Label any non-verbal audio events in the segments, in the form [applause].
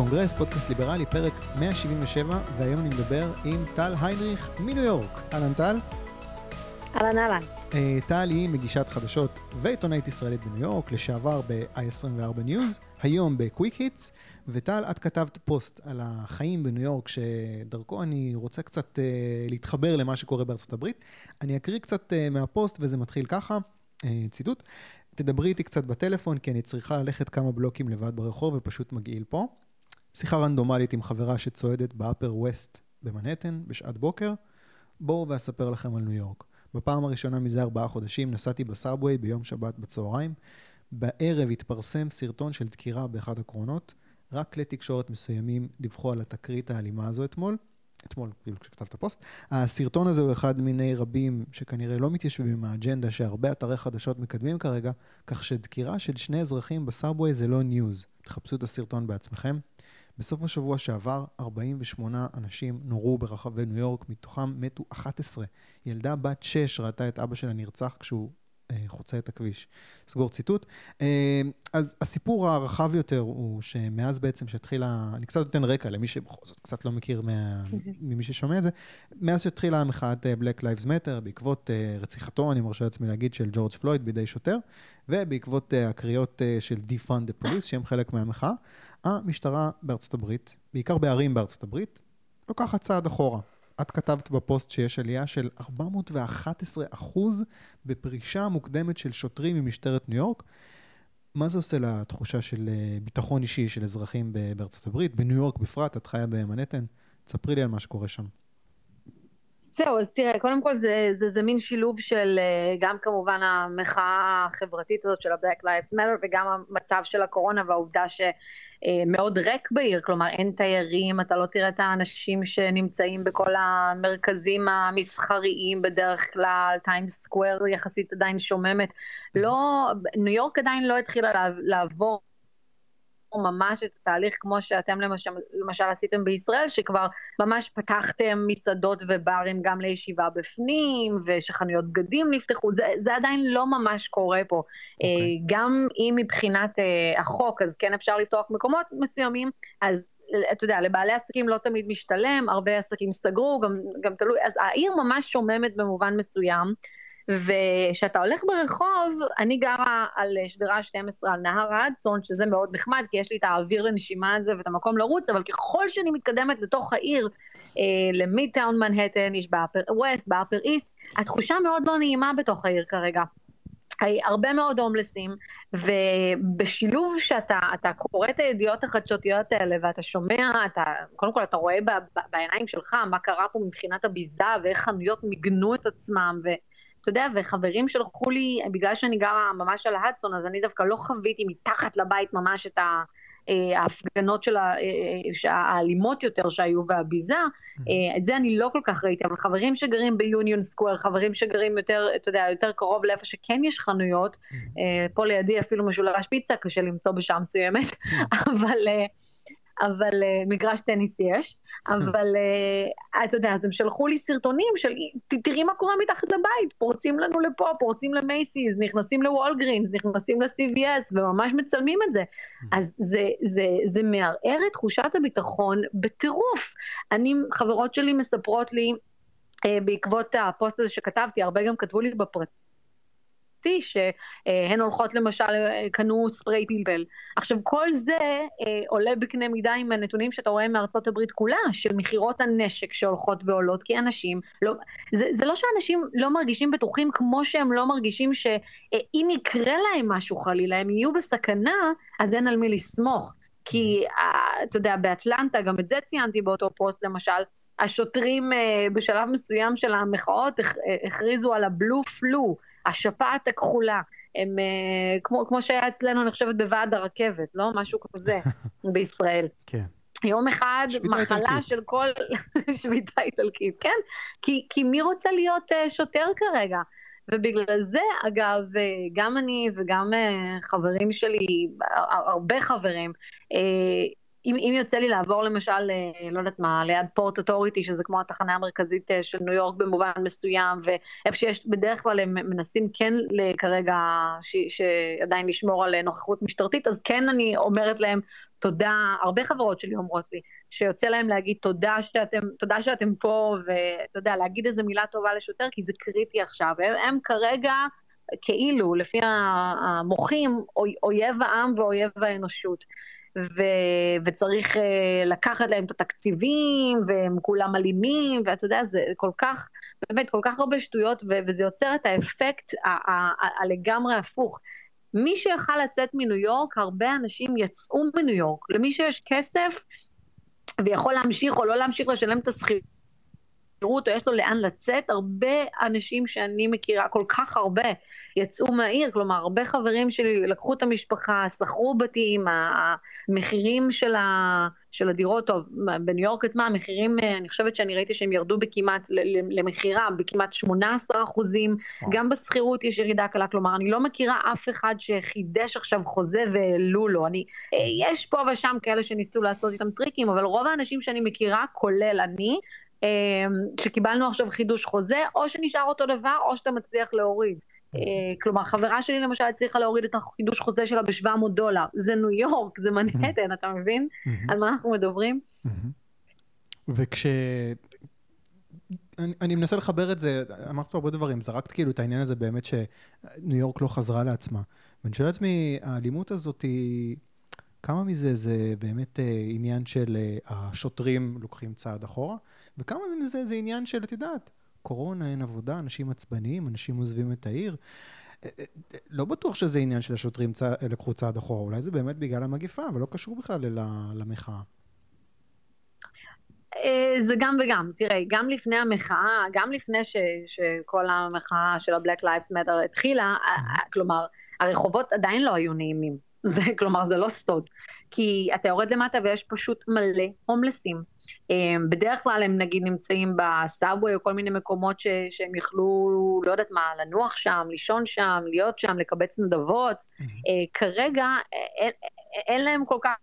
הקונגרס, פודקאסט ליברלי, פרק 177, והיום אני מדבר עם טל היינריך מניו יורק. אהלן טל. אהלן אהלן. אה, טל היא מגישת חדשות ועיתונאית ישראלית בניו יורק, לשעבר ב-i24 News, היום ב Quick Hits, וטל, את כתבת פוסט על החיים בניו יורק, שדרכו אני רוצה קצת אה, להתחבר למה שקורה בארצות הברית. אני אקריא קצת אה, מהפוסט וזה מתחיל ככה, אה, ציטוט. תדברי איתי קצת בטלפון, כי אני צריכה ללכת כמה בלוקים לבד ברחוב ופשוט מגעיל פה. שיחה רנדומלית עם חברה שצועדת באפר ווסט במנהטן בשעת בוקר. בואו ואספר לכם על ניו יורק. בפעם הראשונה מזה ארבעה חודשים נסעתי ב subway ביום שבת בצהריים. בערב התפרסם סרטון של דקירה באחד הקרונות. רק כלי תקשורת מסוימים דיווחו על התקרית האלימה הזו אתמול. אתמול, כאילו כשכתבת פוסט. הסרטון הזה הוא אחד מיני רבים שכנראה לא מתיישבים עם האג'נדה שהרבה אתרי חדשות מקדמים כרגע, כך שדקירה של שני אזרחים ב subway זה לא news. תחפשו את הסרטון בעצמכם. בסוף השבוע שעבר, 48 אנשים נורו ברחבי ניו יורק, מתוכם מתו 11. ילדה בת 6 ראתה את אבא שלה נרצח כשהוא חוצה את הכביש. סגור ציטוט. אה, אז הסיפור הרחב יותר הוא שמאז בעצם שהתחילה, אני קצת נותן רקע למי שבכל זאת קצת לא מכיר מה, [laughs] ממי ששומע את זה, מאז שהתחילה המחאת אה, Black Lives Matter, בעקבות רציחתו, אני מרשה לעצמי להגיד, של ג'ורג' פלויד בידי שוטר, ובעקבות הקריאות של Defund the Police, שהם חלק מהמחאה, המשטרה בארצות הברית, בעיקר בערים בארצות הברית, לוקחת צעד אחורה. את כתבת בפוסט שיש עלייה של 411 אחוז בפרישה מוקדמת של שוטרים ממשטרת ניו יורק. מה זה עושה לתחושה של אה, ביטחון אישי של אזרחים בארצות הברית, בניו יורק בפרט, את חיה במנהטן? תספרי לי על מה שקורה שם. זהו, אז תראה, קודם כל זה, זה, זה מין שילוב של אה, גם כמובן המחאה החברתית הזאת של ה-Black Lives Matter וגם המצב של הקורונה והעובדה שמאוד אה, ריק בעיר, כלומר אין תיירים, אתה לא תראה את האנשים שנמצאים בכל המרכזים המסחריים בדרך כלל, טיימס סקוואר יחסית עדיין שוממת, לא, ניו יורק עדיין לא התחילה לעבור ממש את התהליך כמו שאתם למשל, למשל עשיתם בישראל, שכבר ממש פתחתם מסעדות וברים גם לישיבה בפנים, ושחנויות בגדים נפתחו, זה, זה עדיין לא ממש קורה פה. Okay. אוקיי. אה, גם אם מבחינת אה, החוק, אז כן אפשר לפתוח מקומות מסוימים, אז אתה יודע, לבעלי עסקים לא תמיד משתלם, הרבה עסקים סגרו, גם, גם תלוי, אז העיר ממש שוממת במובן מסוים. וכשאתה הולך ברחוב, אני גרה על שדרה 12 על נהר האדסון, שזה מאוד נחמד, כי יש לי את האוויר לנשימה הזה ואת המקום לרוץ, אבל ככל שאני מתקדמת לתוך העיר, אה, למידטאון מנהטן, יש באפר ווסט, באפר איסט, התחושה מאוד לא נעימה בתוך העיר כרגע. הרבה מאוד הומלסים, ובשילוב שאתה קורא את הידיעות החדשותיות האלה ואתה שומע, אתה, קודם כל אתה רואה בעיניים שלך מה קרה פה מבחינת הביזה ואיך חנויות מיגנו את עצמם, ו... אתה יודע, וחברים שלחו לי, בגלל שאני גרה ממש על ההדסון, אז אני דווקא לא חוויתי מתחת לבית ממש את ה... אה, ההפגנות של אה, אה, האלימות יותר שהיו והביזה, mm-hmm. את זה אני לא כל כך ראיתי, אבל חברים שגרים ביוניון סקוואר, חברים שגרים יותר, אתה יודע, יותר קרוב לאיפה שכן יש חנויות, mm-hmm. פה לידי אפילו משולש פיצה, קשה למצוא בשעה מסוימת, mm-hmm. [laughs] אבל... אבל uh, מגרש טניס יש, [laughs] אבל uh, אתה יודע, אז הם שלחו לי סרטונים של תראי מה קורה מתחת לבית, פורצים לנו לפה, פורצים למייסיס, נכנסים לוולגרינס, נכנסים ל-CVS וממש מצלמים את זה. אז זה, זה, זה מערער את תחושת הביטחון בטירוף. אני, חברות שלי מספרות לי, uh, בעקבות הפוסט הזה שכתבתי, הרבה גם כתבו לי בפרט. משפחתי שהן הולכות למשל, קנו ספרי פלפל. עכשיו כל זה אה, עולה בקנה מידה עם הנתונים שאתה רואה מארצות הברית כולה, של מכירות הנשק שהולכות ועולות, כי אנשים, לא, זה, זה לא שאנשים לא מרגישים בטוחים כמו שהם לא מרגישים שאם יקרה להם משהו חלילה, הם יהיו בסכנה, אז אין על מי לסמוך. כי אה, אתה יודע, באטלנטה, גם את זה ציינתי באותו פוסט למשל, השוטרים אה, בשלב מסוים של המחאות הכריזו על הבלו פלו, השפעת הכחולה, הם uh, כמו, כמו שהיה אצלנו, אני חושבת, בוועד הרכבת, לא? משהו כזה [laughs] בישראל. כן. יום אחד מחלה איטלקית. של כל [laughs] שביתה איטלקית, כן? כי, כי מי רוצה להיות uh, שוטר כרגע? ובגלל זה, אגב, אה, גם אני וגם חברים שלי, הרבה חברים, אם, אם יוצא לי לעבור למשל, אה, לא יודעת מה, ליד פורט אוטוריטי, שזה כמו התחנה המרכזית אה, של ניו יורק במובן מסוים, ואיפה שיש, בדרך כלל הם מנסים כן כרגע ש, שעדיין לשמור על נוכחות משטרתית, אז כן אני אומרת להם תודה, הרבה חברות שלי אומרות לי, שיוצא להם להגיד תודה שאתם, תודה שאתם פה, ואתה יודע, להגיד איזה מילה טובה לשוטר, כי זה קריטי עכשיו. הם, הם כרגע... כאילו, לפי המוחים, אויב העם ואויב האנושות. ו, וצריך uh, לקחת להם את התקציבים, והם כולם אלימים, ואתה יודע, זה כל כך, באמת, כל כך הרבה שטויות, ו, וזה יוצר את האפקט הלגמרי הפוך. מי שיכל לצאת מניו יורק, הרבה אנשים יצאו מניו יורק. למי שיש כסף ויכול להמשיך או לא להמשיך לשלם את השכירות, שכירות או יש לו לאן לצאת, הרבה אנשים שאני מכירה, כל כך הרבה, יצאו מהעיר, כלומר הרבה חברים שלי לקחו את המשפחה, שכרו בתים, המחירים של, ה, של הדירות, טוב, בניו יורק עצמה המחירים, אני חושבת שאני ראיתי שהם ירדו בכמעט, למכירה, בכמעט 18 אחוזים, גם בשכירות יש ירידה קלה, כלומר אני לא מכירה אף אחד שחידש עכשיו חוזה והעלו לו, אני, יש פה ושם כאלה שניסו לעשות איתם טריקים, אבל רוב האנשים שאני מכירה, כולל אני, שקיבלנו עכשיו חידוש חוזה, או שנשאר אותו דבר, או שאתה מצליח להוריד. אה, כלומר, חברה שלי למשל הצליחה להוריד את החידוש חוזה שלה ב-700 דולר. זה ניו יורק, זה מנהטן, אתה מבין על מה אנחנו מדברים? וכש... אני, אני מנסה לחבר את זה, אמרת פה הרבה דברים, זרקת כאילו את העניין הזה באמת שניו יורק לא חזרה לעצמה. ואני שואל לעצמי, האלימות הזאת היא... כמה מזה זה באמת אה, עניין של אה, השוטרים לוקחים צעד אחורה, וכמה מזה זה עניין של, את יודעת, קורונה, אין עבודה, אנשים עצבניים, אנשים עוזבים את העיר. אה, לא בטוח שזה עניין של השוטרים צע... לקחו צעד אחורה, אולי זה באמת בגלל המגיפה, אבל לא קשור בכלל למחאה. זה גם וגם, תראה, גם לפני המחאה, גם לפני ש, שכל המחאה של ה-Black Lives Matter התחילה, כלומר, הרחובות עדיין לא היו נעימים. [laughs] זה, כלומר, זה לא סוד. כי אתה יורד למטה ויש פשוט מלא הומלסים. אמ, בדרך כלל הם נגיד נמצאים בסאבווי או כל מיני מקומות ש, שהם יכלו, לא יודעת מה, לנוח שם, לישון שם, להיות שם, לקבץ נדבות. Mm-hmm. כרגע אין, אין להם כל כך...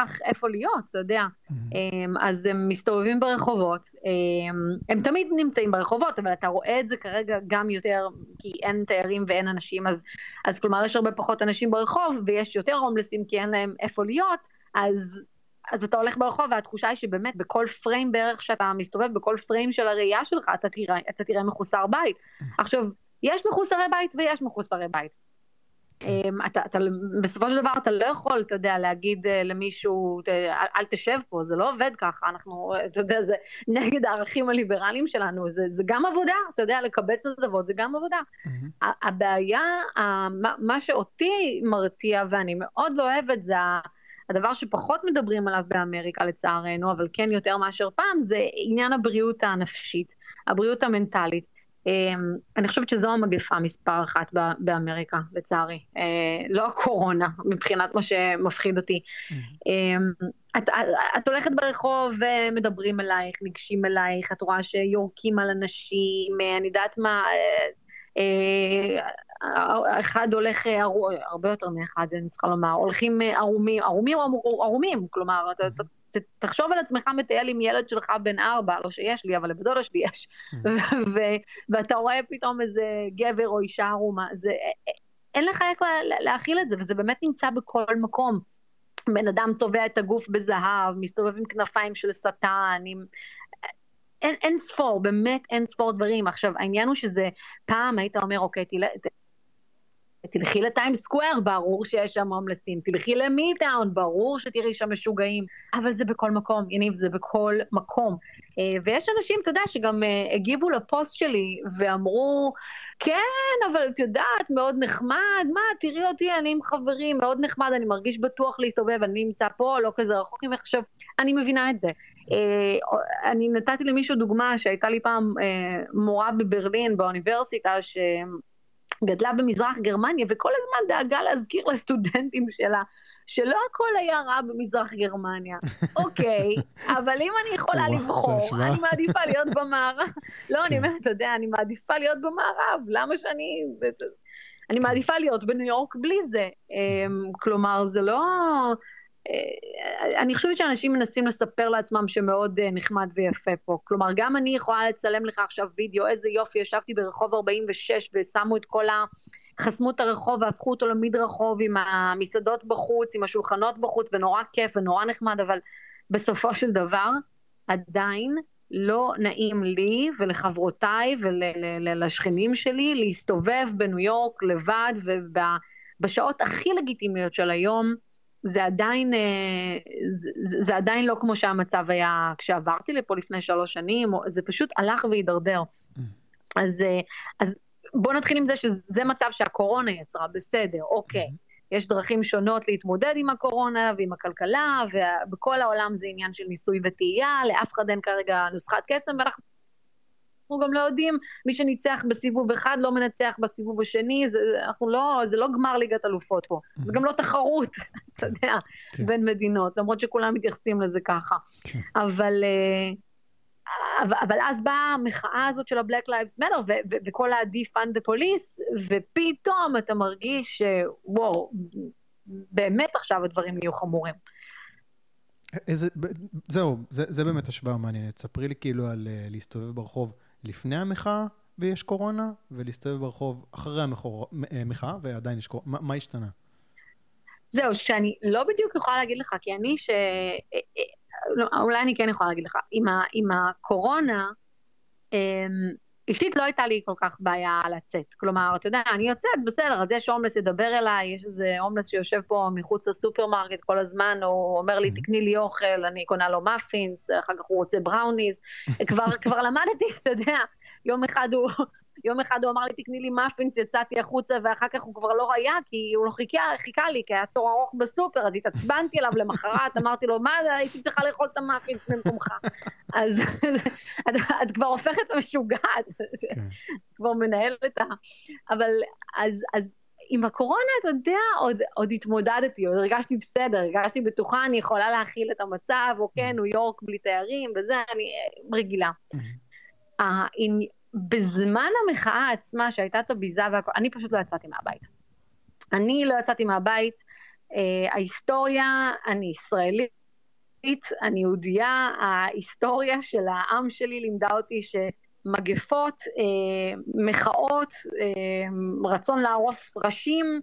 כך איפה להיות, אתה יודע. Mm-hmm. אז הם מסתובבים ברחובות, אמ, הם תמיד נמצאים ברחובות, אבל אתה רואה את זה כרגע גם יותר, כי אין תיירים ואין אנשים, אז, אז כלומר יש הרבה פחות אנשים ברחוב, ויש יותר הומלסים כי אין להם איפה להיות, אז... אז אתה הולך ברחוב והתחושה היא שבאמת בכל פריים בערך שאתה מסתובב, בכל פריים של הראייה שלך, אתה תראה, אתה תראה מחוסר בית. עכשיו, יש מחוסרי בית ויש מחוסרי בית. כן. אתה, אתה, בסופו של דבר אתה לא יכול, אתה יודע, להגיד אה, למישהו, אל, אל תשב פה, זה לא עובד ככה, אנחנו, אתה יודע, זה נגד הערכים הליברליים שלנו, זה, זה גם עבודה, אתה יודע, לקבץ נדבות זה גם עבודה. Mm-hmm. הבעיה, מה שאותי מרתיע, ואני מאוד לא אוהבת, זה הדבר שפחות מדברים עליו באמריקה לצערנו, אבל כן יותר מאשר פעם, זה עניין הבריאות הנפשית, הבריאות המנטלית. אמ, אני חושבת שזו המגפה מספר אחת באמריקה, לצערי. אה, לא הקורונה, מבחינת מה שמפחיד אותי. אמ, את, את הולכת ברחוב ומדברים אלייך, ניגשים אלייך, את רואה שיורקים על אנשים, אה, אני יודעת מה, אה, אחד הולך, הרבה יותר מאחד, אני צריכה לומר, הולכים ערומים, ערומים או ערומים, כלומר, אתה תחשוב על עצמך מטייל עם ילד שלך בן ארבע, לא שיש לי, אבל לבדודה שלי יש, mm. ואתה רואה פתאום איזה גבר או אישה ערומה, זה, אין לך איך להכיל את זה, וזה באמת נמצא בכל מקום. בן אדם צובע את הגוף בזהב, מסתובב עם כנפיים של שטן, עם... אין, אין ספור, באמת אין ספור דברים. עכשיו, העניין הוא שזה, פעם היית אומר, אוקיי, תלך, תלכי לטיים סקוויר, ברור שיש שם הומלסים, תלכי למיטאון, ברור שתראי שם משוגעים, אבל זה בכל מקום, יניב, זה בכל מקום. אה, ויש אנשים, אתה יודע, שגם אה, הגיבו לפוסט שלי ואמרו, כן, אבל את יודעת, מאוד נחמד, מה, תראי אותי, אני עם חברים, מאוד נחמד, אני מרגיש בטוח להסתובב, אני נמצא פה, לא כזה רחוק ממך. עכשיו, אני מבינה את זה. אה, אני נתתי למישהו דוגמה שהייתה לי פעם מורה בברלין, באוניברסיטה, ש... גדלה במזרח גרמניה, וכל הזמן דאגה להזכיר לסטודנטים שלה שלא הכל היה רע במזרח גרמניה. [laughs] אוקיי, אבל אם אני יכולה לבחור, אני מעדיפה להיות [laughs] במערב. לא, אני כן. אומרת, אתה יודע, אני מעדיפה להיות במערב, למה שאני... אני מעדיפה להיות בניו יורק בלי זה. אמ, כלומר, זה לא... אני חושבת שאנשים מנסים לספר לעצמם שמאוד נחמד ויפה פה. כלומר, גם אני יכולה לצלם לך עכשיו וידאו, איזה יופי, ישבתי ברחוב 46 ושמו את כל ה... חסמו את הרחוב והפכו אותו למדרחוב עם המסעדות בחוץ, עם השולחנות בחוץ, ונורא כיף ונורא נחמד, אבל בסופו של דבר, עדיין לא נעים לי ולחברותיי ולשכנים שלי להסתובב בניו יורק לבד ובשעות הכי לגיטימיות של היום. זה עדיין, אה, זה, זה עדיין לא כמו שהמצב היה כשעברתי לפה לפני שלוש שנים, זה פשוט הלך והידרדר. Mm. אז, אה, אז בואו נתחיל עם זה שזה מצב שהקורונה יצרה, בסדר, אוקיי. Mm-hmm. יש דרכים שונות להתמודד עם הקורונה ועם הכלכלה, ובכל העולם זה עניין של ניסוי וטעייה, לאף אחד אין כרגע נוסחת קסם, ואנחנו גם לא יודעים, מי שניצח בסיבוב אחד לא מנצח בסיבוב השני, זה, אנחנו לא, זה לא גמר ליגת אלופות פה, mm-hmm. זה גם לא תחרות, [laughs] אתה יודע, כן. בין מדינות, למרות שכולם מתייחסים לזה ככה. כן. אבל... Uh, אבל אז באה המחאה הזאת של ה-Black Lives Matter וכל ה-Defund the Police, ופתאום אתה מרגיש שוואו, באמת עכשיו הדברים יהיו חמורים. איזה, זהו, זה, זה באמת השוואה מעניינת. ספרי לי כאילו על uh, להסתובב ברחוב לפני המחאה ויש קורונה, ולהסתובב ברחוב אחרי המחאה אה, ועדיין יש קורונה. מה, מה השתנה? זהו, שאני לא בדיוק יכולה להגיד לך, כי אני ש... אה, לא, אולי אני כן יכולה להגיד לך, עם הקורונה, אמ, אישית לא הייתה לי כל כך בעיה לצאת. כלומר, אתה יודע, אני יוצאת, בסדר, אז יש הומלס ידבר אליי, יש איזה הומלס שיושב פה מחוץ לסופרמרקט כל הזמן, הוא אומר לי, תקני לי אוכל, אני קונה לו מאפינס, אחר כך הוא רוצה בראוניז. [laughs] כבר, כבר למדתי, אתה יודע, יום אחד הוא... יום אחד הוא אמר לי, תקני לי מאפינס, יצאתי החוצה, ואחר כך הוא כבר לא היה, כי הוא לא חיכה, חיכה לי, כי היה תור ארוך בסופר, אז התעצבנתי אליו למחרת, אמרתי לו, מה הייתי צריכה לאכול את המאפינס במקומך. [laughs] אז את, את כבר הופכת משוגעת, כן. כבר מנהלת ה... אבל, אז, אז עם הקורונה, אתה יודע, עוד, עוד התמודדתי, עוד הרגשתי בסדר, הרגשתי בטוחה, אני יכולה להכיל את המצב, או כן, ניו יורק בלי תיירים, וזה, אני אה, רגילה. בזמן המחאה עצמה, שהייתה את הביזה והכל, אני פשוט לא יצאתי מהבית. אני לא יצאתי מהבית. אה, ההיסטוריה, אני ישראלית, אני יהודייה, ההיסטוריה של העם שלי לימדה אותי שמגפות, אה, מחאות, אה, רצון לערוף ראשים,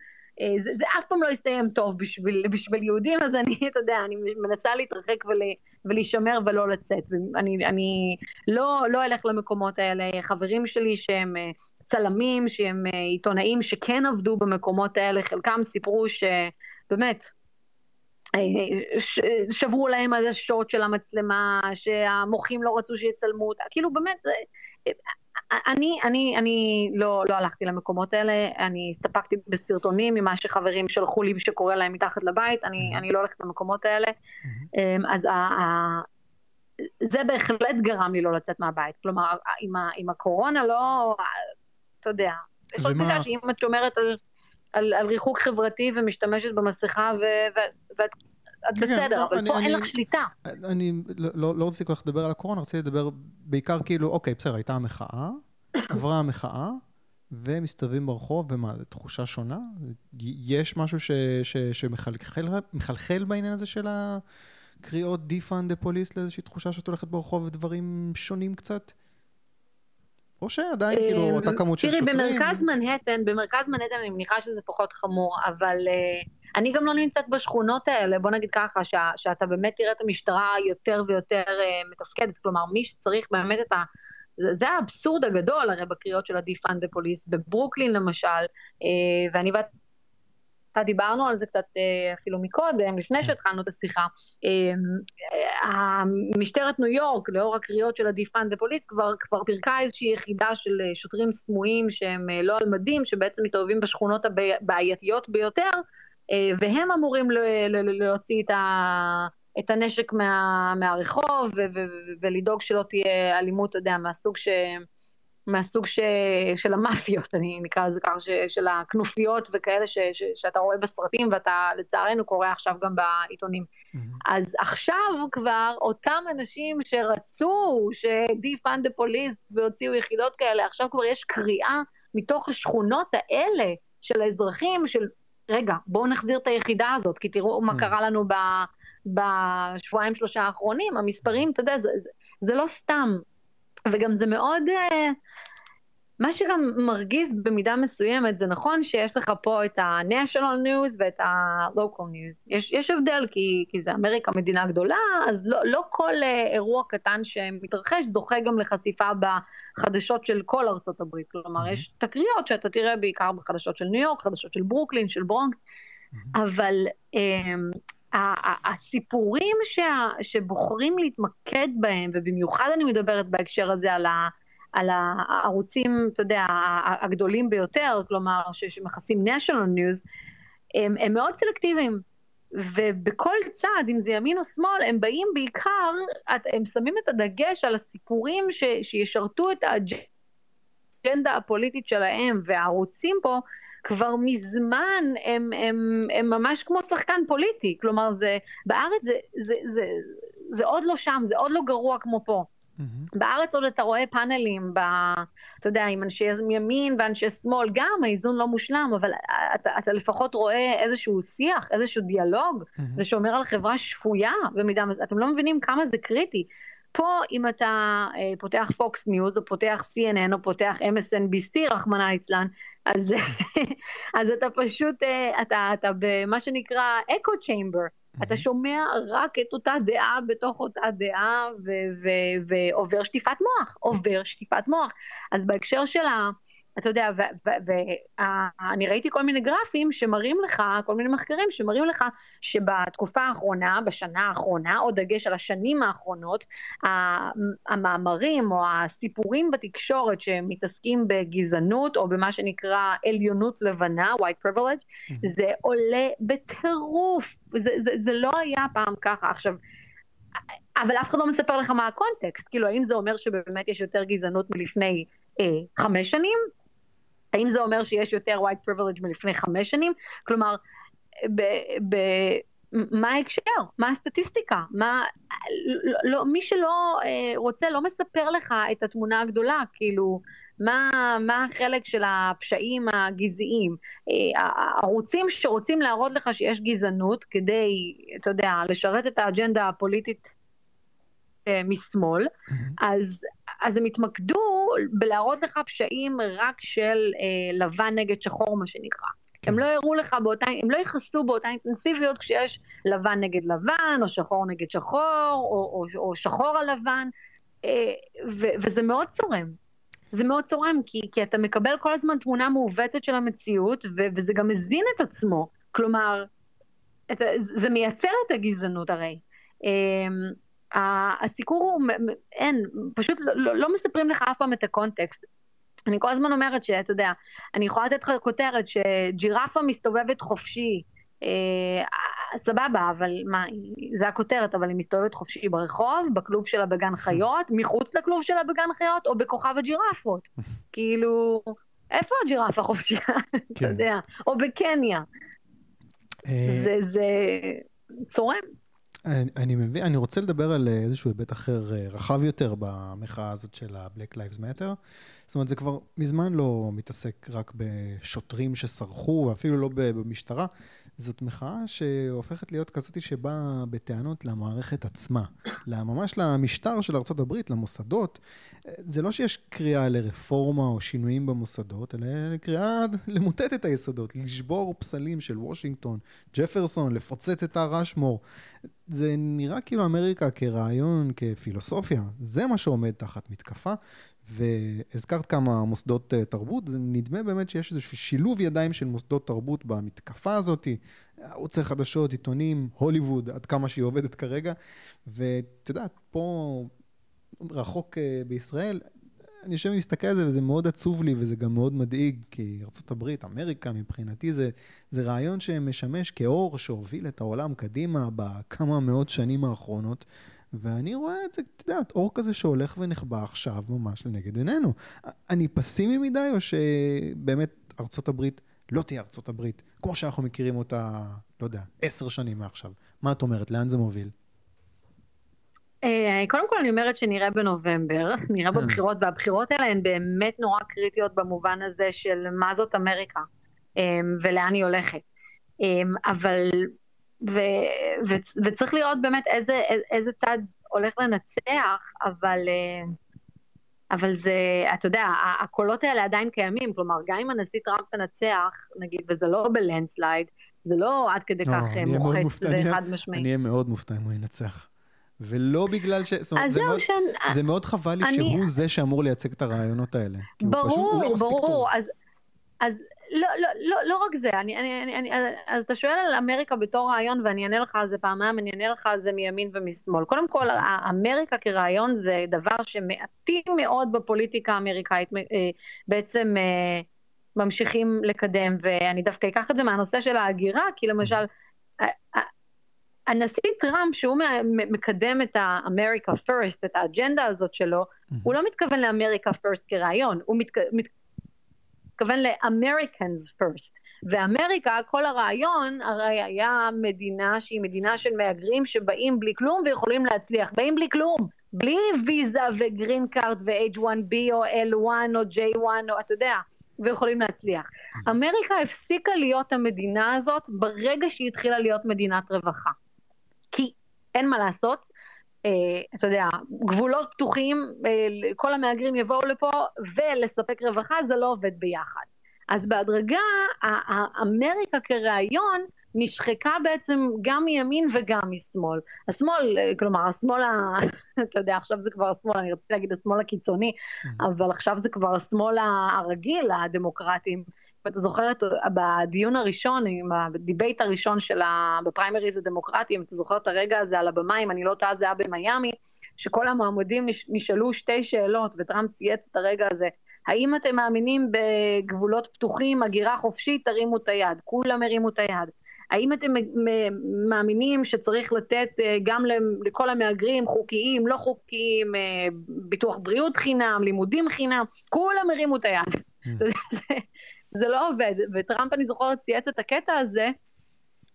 זה, זה אף פעם לא יסתיים טוב בשביל, בשביל יהודים, אז אני, [laughs] אתה יודע, אני מנסה להתרחק ול, ולהישמר ולא לצאת. אני, אני לא, לא אלך למקומות האלה. חברים שלי שהם אה, צלמים, שהם אה, עיתונאים, שכן עבדו במקומות האלה, חלקם סיפרו שבאמת, שברו להם על השוט של המצלמה, שהמוחים לא רצו שיצלמו אותה, כאילו באמת, אני, אני, אני לא, לא הלכתי למקומות האלה, אני הסתפקתי בסרטונים ממה שחברים שלחו לי שקורה להם מתחת לבית, אני, אני לא הולכת למקומות האלה. אמ, אז ה, ה, זה בהחלט גרם לי לא לצאת מהבית. כלומר, עם, ה, עם הקורונה לא, אתה יודע, יש עוד פגישה שאם את שומרת על, על, על ריחוק חברתי ומשתמשת במסכה ו, ו, ואת את כן, בסדר, לא, אבל אני, פה אין לך שליטה. אני לא, רציתי כל כך לדבר על הקורונה, רציתי לדבר בעיקר כאילו, אוקיי, בסדר, הייתה המחאה, [coughs] עברה המחאה, ומסתובבים ברחוב, ומה, זו תחושה שונה? יש משהו ש, ש, שמחלחל בעניין הזה של הקריאות the Police לאיזושהי תחושה שאת הולכת ברחוב ודברים שונים קצת? או שעדיין, כאילו, אה, אותה כמות של שוטרים? תראי, במרכז מנהטן, במרכז מנהטן אני מניחה שזה פחות חמור, אבל... Uh, אני גם לא נמצאת בשכונות האלה, בוא נגיד ככה, ש, שאתה באמת תראה את המשטרה יותר ויותר uh, מתפקדת, כלומר, מי שצריך באמת את ה... זה, זה האבסורד הגדול הרי בקריאות של ה-Defund the Police, בברוקלין למשל, uh, ואני ואתה דיברנו על זה קצת uh, אפילו מקודם, לפני שהתחלנו את השיחה. משטרת ניו יורק, לאור הקריאות של ה-Defund the Police, כבר, כבר פירקה איזושהי יחידה של שוטרים סמויים שהם לא על מדים, שבעצם מסתובבים בשכונות הבעייתיות ביותר, אה, והם אמורים להוציא את, ה, את הנשק מה, מהרחוב ו, ו, ולדאוג שלא תהיה אלימות, אתה יודע, מהסוג, ש, מהסוג ש, של המאפיות, אני נקרא לזה ככה, של הכנופיות וכאלה ש, ש, שאתה רואה בסרטים ואתה לצערנו קורא עכשיו גם בעיתונים. Mm-hmm. אז עכשיו כבר אותם אנשים שרצו ש-defund the police והוציאו יחידות כאלה, עכשיו כבר יש קריאה מתוך השכונות האלה של האזרחים, של רגע, בואו נחזיר את היחידה הזאת, כי תראו מה mm. קרה לנו ב, בשבועיים שלושה האחרונים, המספרים, אתה יודע, זה, זה, זה לא סתם. וגם זה מאוד, uh, מה שגם מרגיז במידה מסוימת, זה נכון שיש לך פה את ה-national news ואת ה-local news. יש, יש הבדל, כי, כי זה אמריקה מדינה גדולה, אז לא, לא כל uh, אירוע קטן שמתרחש זוכה גם לחשיפה בחדשות של כל ארצות הברית. כלומר, mm-hmm. יש תקריות שאתה תראה בעיקר בחדשות של ניו יורק, חדשות של ברוקלין, של ברונקס, mm-hmm. אבל... Um, הסיפורים שה, שבוחרים להתמקד בהם, ובמיוחד אני מדברת בהקשר הזה על ה... על הערוצים, אתה יודע, הגדולים ביותר, כלומר, שמכסים national news, הם, הם מאוד סלקטיביים. ובכל צד, אם זה ימין או שמאל, הם באים בעיקר, הם שמים את הדגש על הסיפורים ש, שישרתו את האג'נדה הפוליטית שלהם, והערוצים פה כבר מזמן הם, הם, הם ממש כמו שחקן פוליטי, כלומר זה, בארץ זה, זה, זה, זה, זה עוד לא שם, זה עוד לא גרוע כמו פה. Mm-hmm. בארץ עוד אתה רואה פאנלים, ב, אתה יודע, עם אנשי ימין ואנשי שמאל, גם האיזון לא מושלם, אבל אתה, אתה לפחות רואה איזשהו שיח, איזשהו דיאלוג, mm-hmm. זה שומר על חברה שפויה במידה אתם לא מבינים כמה זה קריטי. פה אם אתה אה, פותח פוקס ניוז או פותח CNN או פותח MSNBC, רחמנא ליצלן, אז, [laughs] אז אתה פשוט, אה, אתה, אתה במה שנקרא אקו צ'יימבר. אתה שומע רק את אותה דעה בתוך אותה דעה ועובר שטיפת מוח, עובר שטיפת מוח. אז בהקשר של ה... אתה יודע, ואני ראיתי כל מיני גרפים שמראים לך, כל מיני מחקרים שמראים לך שבתקופה האחרונה, בשנה האחרונה, או דגש על השנים האחרונות, המאמרים או הסיפורים בתקשורת שמתעסקים בגזענות או במה שנקרא עליונות לבנה, white privilege, mm-hmm. זה עולה בטירוף, זה, זה, זה לא היה פעם ככה. עכשיו, אבל אף אחד לא מספר לך מה הקונטקסט, כאילו האם זה אומר שבאמת יש יותר גזענות מלפני אה, חמש שנים? האם זה אומר שיש יותר white privilege מלפני חמש שנים? כלומר, ב, ב, מה ההקשר? מה הסטטיסטיקה? מה, לא, לא, מי שלא אה, רוצה לא מספר לך את התמונה הגדולה, כאילו, מה, מה החלק של הפשעים הגזעיים? אה, הערוצים שרוצים להראות לך שיש גזענות כדי, אתה יודע, לשרת את האג'נדה הפוליטית אה, משמאל, mm-hmm. אז, אז הם התמקדו בלהראות לך פשעים רק של אה, לבן נגד שחור, מה שנקרא. כן. הם לא יראו לך באותה, הם לא יכעסו באותה אינטנסיביות כשיש לבן נגד לבן, או שחור נגד שחור, או, או, או שחור על לבן, אה, ו, וזה מאוד צורם. זה מאוד צורם, כי, כי אתה מקבל כל הזמן תמונה מעוותת של המציאות, ו, וזה גם מזין את עצמו. כלומר, את, זה מייצר את הגזענות הרי. אה, הסיקור הוא, אין, פשוט לא, לא, לא מספרים לך אף פעם את הקונטקסט. אני כל הזמן אומרת שאתה יודע, אני יכולה לתת לך כותרת שג'ירפה מסתובבת חופשי, אה, סבבה, אבל מה, זה הכותרת, אבל היא מסתובבת חופשי ברחוב, בכלוב שלה בגן חיות, מחוץ לכלוב שלה בגן חיות, או בכוכב הג'ירפות. [laughs] כאילו, איפה הג'ירפה חופשייה, [laughs] אתה כן. יודע, או בקניה. אה, זה, זה צורם. אני, מבין, אני רוצה לדבר על איזשהו היבט אחר, אה, רחב יותר במחאה הזאת של ה-Black Lives Matter. זאת אומרת, זה כבר מזמן לא מתעסק רק בשוטרים שסרחו, ואפילו לא במשטרה. זאת מחאה שהופכת להיות כזאת שבאה בטענות למערכת עצמה, ממש למשטר של ארה"ב, למוסדות. זה לא שיש קריאה לרפורמה או שינויים במוסדות, אלא קריאה למוטט את היסודות, לשבור פסלים של וושינגטון, ג'פרסון, לפוצץ את הר אשמור. זה נראה כאילו אמריקה כרעיון, כפילוסופיה, זה מה שעומד תחת מתקפה, והזכרת כמה מוסדות אה, תרבות, נדמה באמת שיש איזשהו שילוב ידיים של מוסדות תרבות במתקפה הזאת, ערוצי חדשות, עיתונים, הוליווד, עד כמה שהיא עובדת כרגע, ואת יודעת, פה רחוק אה, בישראל, אני יושב ומסתכל על זה וזה מאוד עצוב לי וזה גם מאוד מדאיג, כי ארה"ב, אמריקה מבחינתי זה, זה רעיון שמשמש כאור שהוביל את העולם קדימה בכמה מאות שנים האחרונות. ואני רואה את זה, את יודעת, אור כזה שהולך ונחבא עכשיו ממש לנגד עינינו. אני פסימי מדי, או שבאמת ארצות הברית לא תהיה ארצות הברית, כמו שאנחנו מכירים אותה, לא יודע, עשר שנים מעכשיו. מה את אומרת? לאן זה מוביל? אה, קודם כל אני אומרת שנראה בנובמבר, [laughs] נראה אה. בבחירות, והבחירות האלה הן באמת נורא קריטיות במובן הזה של מה זאת אמריקה אה, ולאן היא הולכת. אמ, אבל, ו, ו, וצריך לראות באמת איזה, איזה צד הולך לנצח, אבל... אבל זה, אתה יודע, הקולות האלה עדיין קיימים, כלומר, גם אם הנשיא טראמפ מנצח, נגיד, וזה לא ב landslide, זה לא עד כדי כך מוחץ וחד משמעי. אני אהיה מאוד מופתע אם הוא ינצח. ולא בגלל ש... זאת אומרת, זה, מאוד, שאני... זה מאוד חבל לי אני... שהוא זה שאמור לייצג את הרעיונות האלה. ברור, לא ברור. אז, אז לא, לא, לא, לא רק זה, אני, אני, אני, אני, אז אתה שואל על אמריקה בתור רעיון, ואני אענה לך על זה פעמיים, אני אענה לך על זה מימין ומשמאל. קודם כל, אמריקה כרעיון זה דבר שמעטים מאוד בפוליטיקה האמריקאית אה, בעצם אה, ממשיכים לקדם, ואני דווקא אקח את זה מהנושא של ההגירה, כי למשל, הנשיא טראמפ, שהוא מקדם את האמריקה פרסט, את האג'נדה הזאת שלו, הוא לא מתכוון ל America first כרעיון, הוא מת, מתכוון ל-Americans first. ואמריקה, כל הרעיון הרי היה מדינה שהיא מדינה של מהגרים שבאים בלי כלום ויכולים להצליח. באים בלי כלום, בלי ויזה ו green card ו-H1B או L1 או J1 או אתה יודע. ויכולים להצליח. אמריקה הפסיקה להיות המדינה הזאת ברגע שהיא התחילה להיות מדינת רווחה. כי אין מה לעשות, אתה יודע, גבולות פתוחים, אה, כל המהגרים יבואו לפה ולספק רווחה, זה לא עובד ביחד. אז בהדרגה, אמריקה כרעיון נשחקה בעצם גם מימין וגם משמאל. השמאל, כלומר, השמאל, ה... [laughs] אתה יודע, עכשיו זה כבר השמאל, אני רציתי להגיד השמאל הקיצוני, mm-hmm. אבל עכשיו זה כבר השמאל הרגיל, הדמוקרטים. ואתה זוכר את, בדיון הראשון, ב debate הראשון של ה... בפריימריז הדמוקרטיים, אתה זוכר את הרגע הזה על הבמה, אם אני לא טועה זה היה במיאמי, שכל המועמדים נשאלו שתי שאלות, וטראמפ צייץ את הרגע הזה. האם אתם מאמינים בגבולות פתוחים, הגירה חופשית, תרימו את היד. כולם הרימו את היד. האם אתם מאמינים שצריך לתת אה, גם לכל המהגרים, חוקיים, לא חוקיים, אה, ביטוח בריאות חינם, לימודים חינם? כולם הרימו את היד. Mm. [laughs] זה לא עובד. וטראמפ, אני זוכרת, צייץ את הקטע הזה,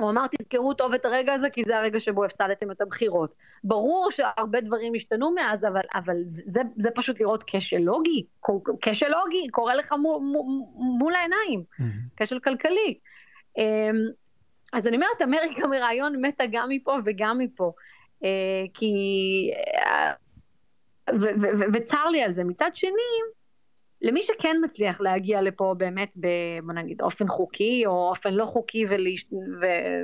הוא אמר, תזכרו טוב את הרגע הזה, כי זה הרגע שבו הפסדתם את הבחירות. ברור שהרבה דברים השתנו מאז, אבל, אבל זה, זה פשוט לראות כשל לוגי, כשל לוגי, קורה לך מול, מול העיניים, mm-hmm. כשל כלכלי. אז אני אומרת, אמריקה מרעיון מתה גם מפה וגם מפה. אה, כי... אה, וצר לי על זה. מצד שני, למי שכן מצליח להגיע לפה באמת, בוא נגיד, אופן חוקי או אופן לא חוקי.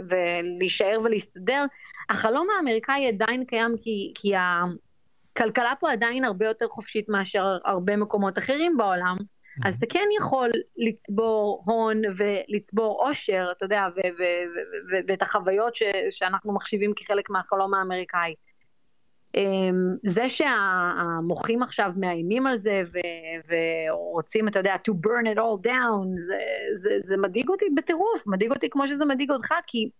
ולהישאר ולהסתדר, החלום האמריקאי עדיין קיים כי, כי הכלכלה פה עדיין הרבה יותר חופשית מאשר הרבה מקומות אחרים בעולם. אז אתה כן יכול לצבור הון ולצבור עושר, אתה יודע, ואת החוויות שאנחנו מחשיבים כחלק מהחלום האמריקאי. אמ, זה שהמוחים עכשיו מאיימים על זה ורוצים, אתה יודע, to burn it all down, זה, זה, זה מדאיג אותי בטירוף, מדאיג אותי כמו שזה מדאיג אותך, כי,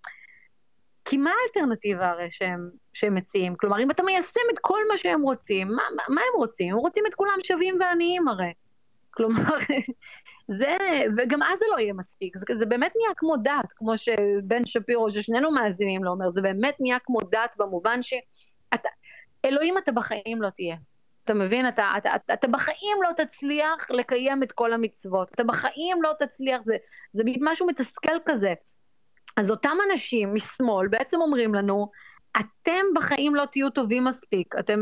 כי מה האלטרנטיבה הרי שהם, שהם מציעים? כלומר, אם אתה מיישם את כל מה שהם רוצים, מה, מה הם רוצים? הם רוצים את כולם שווים ועניים הרי. כלומר, [laughs] זה, וגם אז זה לא יהיה מספיק, זה, זה באמת נהיה כמו דת, כמו שבן שפירו, ששנינו מאזינים לו, אומר, זה באמת נהיה כמו דת במובן שאתה, אלוהים אתה בחיים לא תהיה. אתה מבין? אתה, אתה, אתה, אתה בחיים לא תצליח לקיים את כל המצוות. אתה בחיים לא תצליח, זה, זה משהו מתסכל כזה. אז אותם אנשים משמאל בעצם אומרים לנו, אתם בחיים לא תהיו טובים מספיק. אתם,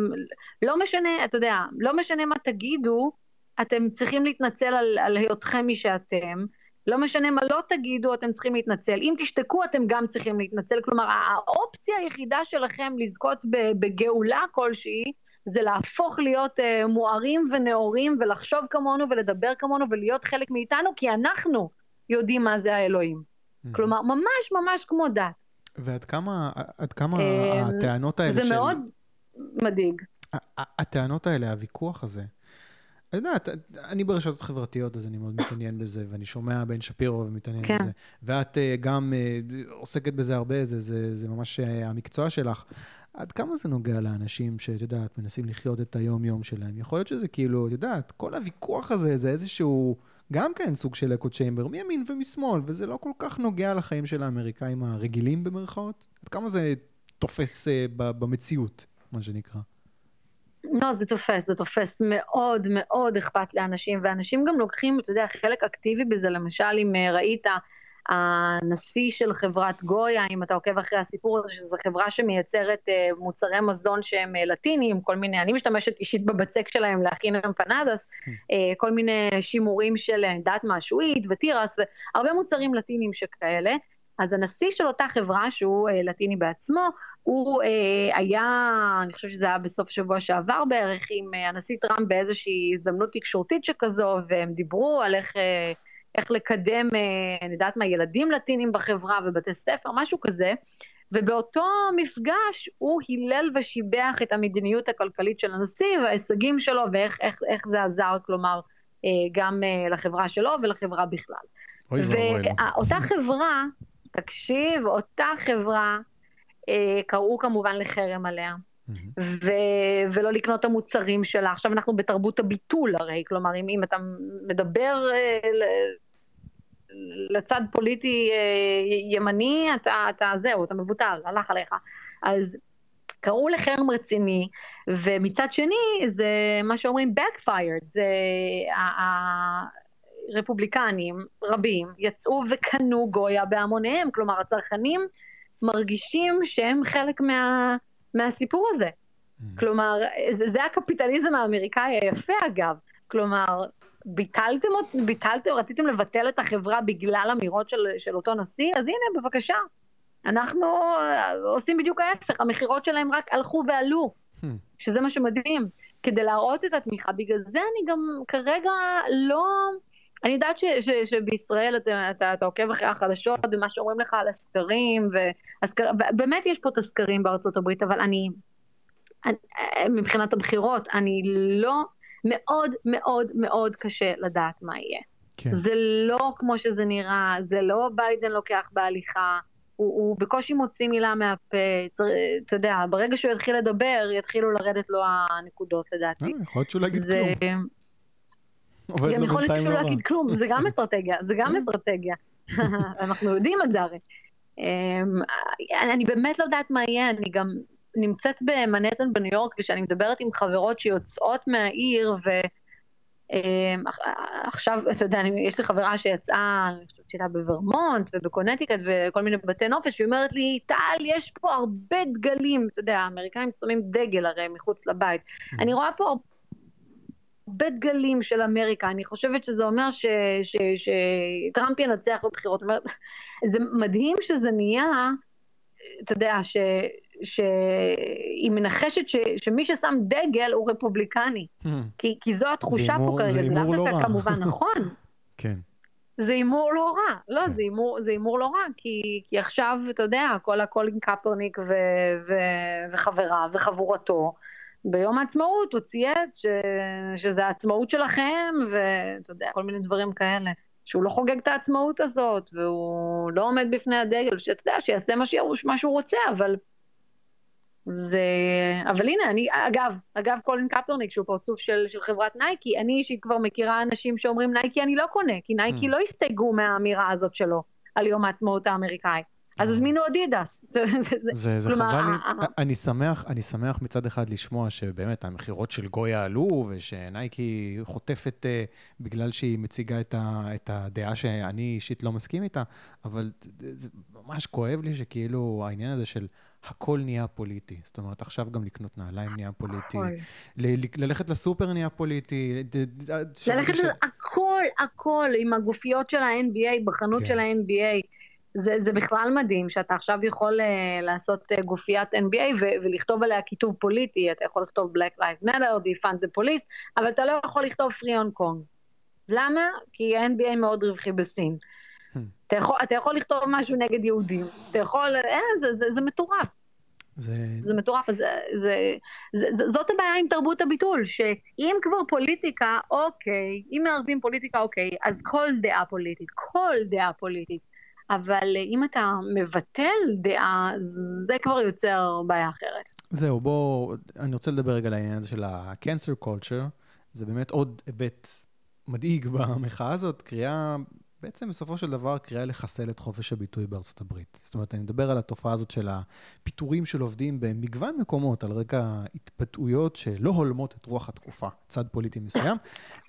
לא משנה, אתה יודע, לא משנה מה תגידו, אתם צריכים להתנצל על, על היותכם מי שאתם. לא משנה מה לא תגידו, אתם צריכים להתנצל. אם תשתקו, אתם גם צריכים להתנצל. כלומר, האופציה היחידה שלכם לזכות בגאולה כלשהי, זה להפוך להיות uh, מוארים ונאורים ולחשוב כמונו ולדבר כמונו ולהיות חלק מאיתנו, כי אנחנו יודעים מה זה האלוהים. Mm-hmm. כלומר, ממש ממש כמו דת. ועד כמה, עד כמה אמ, הטענות האלה זה של... זה מאוד מדאיג. הטענות האלה, הוויכוח הזה, את יודעת, אני ברשתות חברתיות, אז אני מאוד מתעניין בזה, ואני שומע בן שפירו ומתעניין כן. בזה. ואת uh, גם uh, עוסקת בזה הרבה, זה, זה, זה ממש uh, המקצוע שלך. עד כמה זה נוגע לאנשים שאת יודעת, מנסים לחיות את היום-יום שלהם? יכול להיות שזה כאילו, את יודעת, כל הוויכוח הזה זה איזשהו, גם כן סוג של אקו צ'יימבר, מימין ומשמאל, וזה לא כל כך נוגע לחיים של האמריקאים הרגילים במרכאות? עד כמה זה תופס uh, במציאות, מה שנקרא? לא, זה תופס, זה תופס. מאוד מאוד אכפת לאנשים, ואנשים גם לוקחים, אתה יודע, חלק אקטיבי בזה, למשל אם אה, ראית, הנשיא של חברת גויה, אם אתה עוקב אחרי הסיפור הזה, שזו חברה שמייצרת uh, מוצרי מזון שהם uh, לטינים, כל מיני, אני משתמשת אישית בבצק שלהם להכין אמפנדס, uh, כל מיני שימורים של, אני יודעת מה, שועית ותירס, והרבה מוצרים לטינים שכאלה. אז הנשיא של אותה חברה, שהוא אה, לטיני בעצמו, הוא אה, היה, אני חושבת שזה היה בסוף שבוע שעבר בערך, עם אה, הנשיא טראמפ באיזושהי הזדמנות תקשורתית שכזו, והם דיברו על איך... איך לקדם, אני יודעת מה, ילדים לטינים בחברה ובתי ספר, משהו כזה. ובאותו מפגש הוא הילל ושיבח את המדיניות הכלכלית של הנשיא וההישגים שלו ואיך איך, איך זה עזר, כלומר, גם לחברה שלו ולחברה בכלל. ואותה חברה, תקשיב, אותה חברה, קראו כמובן לחרם עליה. ו- ולא לקנות את המוצרים שלה. עכשיו אנחנו בתרבות הביטול הרי, כלומר אם, אם אתה מדבר לצד פוליטי אה, ימני, אתה, אתה זהו, אתה מבוטל, הלך עליך. אז קראו לחרם רציני, ומצד שני זה מה שאומרים backfired, זה הרפובליקנים רבים יצאו וקנו גויה בהמוניהם, כלומר הצרכנים מרגישים שהם חלק מה, מהסיפור הזה. Mm. כלומר, זה, זה הקפיטליזם האמריקאי היפה אגב, כלומר, ביטלתם, ביטלתם, רציתם לבטל את החברה בגלל אמירות של, של אותו נשיא? אז הנה, בבקשה. אנחנו אה, עושים בדיוק ההפך, המכירות שלהם רק הלכו ועלו, hmm. שזה מה שמדהים. כדי להראות את התמיכה, בגלל זה אני גם כרגע לא... אני יודעת ש, ש, שבישראל אתה, אתה, אתה עוקב אחרי החדשות ומה שאומרים לך על הסקרים, והסקר, ובאמת יש פה את הסקרים בארצות הברית, אבל אני, אני מבחינת הבחירות, אני לא מאוד מאוד מאוד קשה לדעת מה יהיה. כן. זה לא כמו שזה נראה, זה לא ביידן לוקח בהליכה, הוא, הוא בקושי מוציא מילה מהפה, אתה יודע, ברגע שהוא יתחיל לדבר, יתחילו לרדת לו הנקודות לדעתי. אה, יכול להיות שהוא לא יגיד זה... כלום. גם יכול להיות שהוא לא יגיד כלום, זה גם [laughs] אסטרטגיה, זה גם כן. אסטרטגיה. [laughs] אנחנו יודעים את זה הרי. אמ, אני באמת לא יודעת מה יהיה, אני גם נמצאת במנהטן בניו יורק, וכשאני מדברת עם חברות שיוצאות מהעיר, ועכשיו, אמ, אתה יודע, אני, יש לי חברה שיצאה, אני חושבת שהייתה בוורמונט ובקונטיקט וכל מיני בתי נופש, והיא אומרת לי, טל, יש פה הרבה דגלים, אתה יודע, האמריקאים שמים דגל הרי מחוץ לבית. Mm-hmm. אני רואה פה הרבה דגלים של אמריקה, אני חושבת שזה אומר שטראמפ ינצח בבחירות. זה מדהים שזה נהיה, אתה יודע, ש... שהיא מנחשת ש, שמי ששם דגל הוא רפובליקני. Hmm. כי, כי זו התחושה פה כרגע, זה לאו דווקא כמובן נכון. [laughs] כן. זה הימור לא רע, לא, כן. זה הימור לא רע, כי, כי עכשיו, אתה יודע, כל הקולין קפרניק ו, ו, וחבריו וחבורתו, ביום העצמאות הוא צייץ ש, שזה העצמאות שלכם, ואתה יודע, כל מיני דברים כאלה. שהוא לא חוגג את העצמאות הזאת, והוא לא עומד בפני הדגל, שאתה יודע, שיעשה מה שהוא רוצה, אבל זה... אבל הנה, אני, אגב, אגב קולין קפרניק, שהוא פרצוף של, של חברת נייקי, אני אישית כבר מכירה אנשים שאומרים נייקי אני לא קונה, כי נייקי mm. לא הסתייגו מהאמירה הזאת שלו על יום העצמאות האמריקאי. אז הזמינו אדידס. [laughs] זה, זה חבל לי, אני שמח, אני שמח מצד אחד לשמוע שבאמת המכירות של גויה עלו, ושנייקי חוטפת uh, בגלל שהיא מציגה את, ה, את הדעה שאני אישית לא מסכים איתה, אבל זה ממש כואב לי שכאילו העניין הזה של הכל נהיה פוליטי. זאת אומרת, עכשיו גם לקנות נעליים נהיה פוליטי, ללכת לסופר נהיה פוליטי. ללכת. הכל, הכל, עם הגופיות של ה-NBA, בחנות כן. של ה-NBA. זה, זה בכלל מדהים שאתה עכשיו יכול uh, לעשות uh, גופיית NBA ו- ולכתוב עליה כיתוב פוליטי, אתה יכול לכתוב Black Lives Matter, Defund the Police, אבל אתה לא יכול לכתוב Free on Kong. למה? כי ה-NBA מאוד רווחי בסין. Hmm. אתה יכול, אתה יכול לכתוב משהו נגד יהודים, אתה יכול, אה, זה, זה, זה מטורף. זה... זה מטורף, אז זה, זה, זה, זה, זאת הבעיה עם תרבות הביטול, שאם כבר פוליטיקה, אוקיי, אם מערבים פוליטיקה, אוקיי, אז כל דעה פוליטית, כל דעה פוליטית, אבל אם אתה מבטל דעה, זה כבר יוצר בעיה אחרת. זהו, בוא, אני רוצה לדבר רגע על העניין הזה של ה-cancer culture, זה באמת עוד היבט מדאיג במחאה הזאת, קריאה בעצם בסופו של דבר קריאה לחסל את חופש הביטוי בארצות הברית. זאת אומרת, אני מדבר על התופעה הזאת של הפיטורים של עובדים במגוון מקומות על רקע התבטאויות שלא הולמות את רוח התקופה, צד פוליטי מסוים.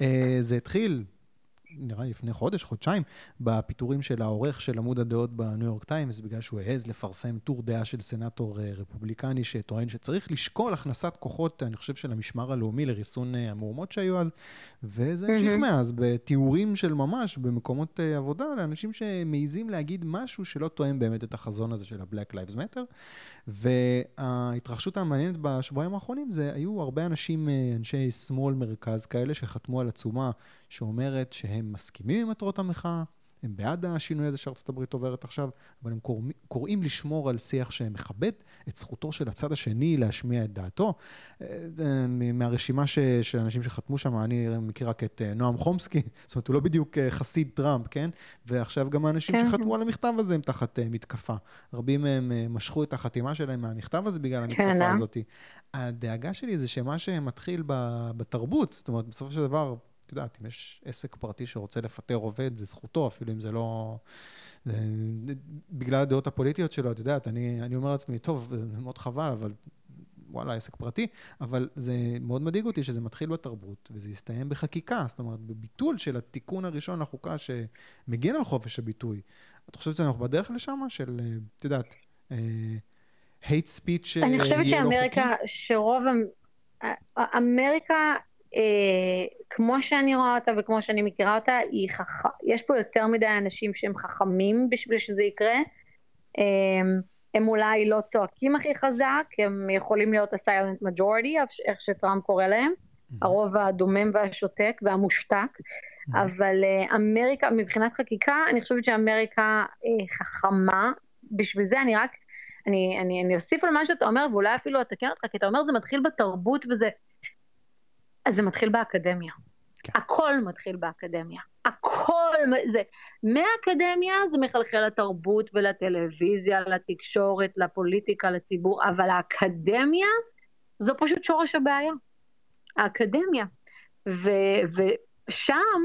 אה, זה התחיל נראה לי לפני חודש, חודשיים, בפיטורים של העורך של עמוד הדעות בניו יורק טיימס, בגלל שהוא העז לפרסם טור דעה של סנאטור אה, רפובליקני שטוען שצריך לשקול הכנסת כוחות, אני חושב, של המשמר הלאומי לריסון אה, המהומות שהיו אז, וזה המשיך mm-hmm. מאז, בתיאורים של ממש, במקומות אה, עבודה, לאנשים שמעיזים להגיד משהו שלא תואם באמת את החזון הזה של ה-Black Lives Matter. וההתרחשות המעניינת בשבועיים האחרונים זה היו הרבה אנשים, אנשי שמאל מרכז כאלה, שחתמו על עצומה שאומרת שהם מסכימים עם מטרות המחאה, הם בעד השינוי הזה שארצות הברית עוברת עכשיו, אבל הם קוראים, קוראים לשמור על שיח שמכבד את זכותו של הצד השני להשמיע את דעתו. אה, אה, מהרשימה ש, של אנשים שחתמו שם, אני מכיר רק את אה, נועם חומסקי, [laughs] זאת אומרת, הוא לא בדיוק חסיד טראמפ, כן? ועכשיו גם האנשים כן. שחתמו על המכתב הזה הם תחת מתקפה. רבים מהם משכו את החתימה שלהם מהמכתב הזה בגלל המתקפה כן, הזאת. הדאגה שלי זה שמה שמתחיל בתרבות, זאת אומרת, בסופו של דבר, את יודעת, אם יש עסק פרטי שרוצה לפטר עובד, זה זכותו, אפילו אם זה לא... זה, בגלל הדעות הפוליטיות שלו, את יודעת, אני, אני אומר לעצמי, טוב, זה מאוד חבל, אבל וואלה, עסק פרטי, אבל זה מאוד מדאיג אותי שזה מתחיל בתרבות, וזה יסתיים בחקיקה, זאת אומרת, בביטול של התיקון הראשון לחוקה שמגן על חופש הביטוי. את חושבת שאנחנו בדרך לשם, של, את יודעת, hate speech אני חושבת לא שאמריקה, שרוב אמריקה אה, כמו שאני רואה אותה וכמו שאני מכירה אותה, חכ... יש פה יותר מדי אנשים שהם חכמים בשביל שזה יקרה. אה, הם אולי לא צועקים הכי חזק, הם יכולים להיות ה-silent majority, איך שטראמפ קורא להם, mm-hmm. הרוב הדומם והשותק והמושתק, mm-hmm. אבל uh, אמריקה, מבחינת חקיקה, אני חושבת שאמריקה uh, חכמה, בשביל זה אני רק, אני, אני, אני אוסיף על מה שאתה אומר, ואולי אפילו אתקן אותך, כי אתה אומר זה מתחיל בתרבות וזה, אז זה מתחיל באקדמיה. כן. הכל מתחיל באקדמיה. הכל, זה, מהאקדמיה זה מחלחל לתרבות ולטלוויזיה, לתקשורת, לפוליטיקה, לציבור, אבל האקדמיה זו פשוט שורש הבעיה. האקדמיה. ו, ושם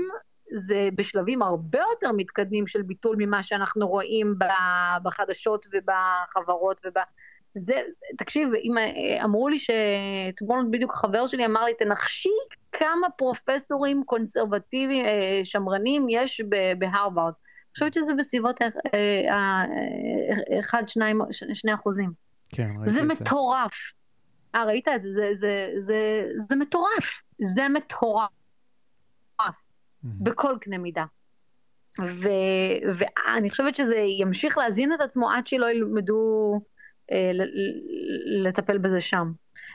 זה בשלבים הרבה יותר מתקדמים של ביטול ממה שאנחנו רואים בחדשות ובחברות וב... זה, תקשיב, אם אה, אמרו לי שאתמול בדיוק חבר שלי אמר לי, תנחשי כמה פרופסורים קונסרבטיביים, אה, שמרנים יש בהרווארד. אני חושבת שזה בסביבות 1, 2, 2 אחוזים. כן, ראיתי את זה. זה מטורף. אה, ראית את זה? זה, זה, זה, זה מטורף. זה מטורף. בכל קנה מידה. ו, ואני חושבת שזה ימשיך להזין את עצמו עד שלא ילמדו אה, לטפל בזה שם.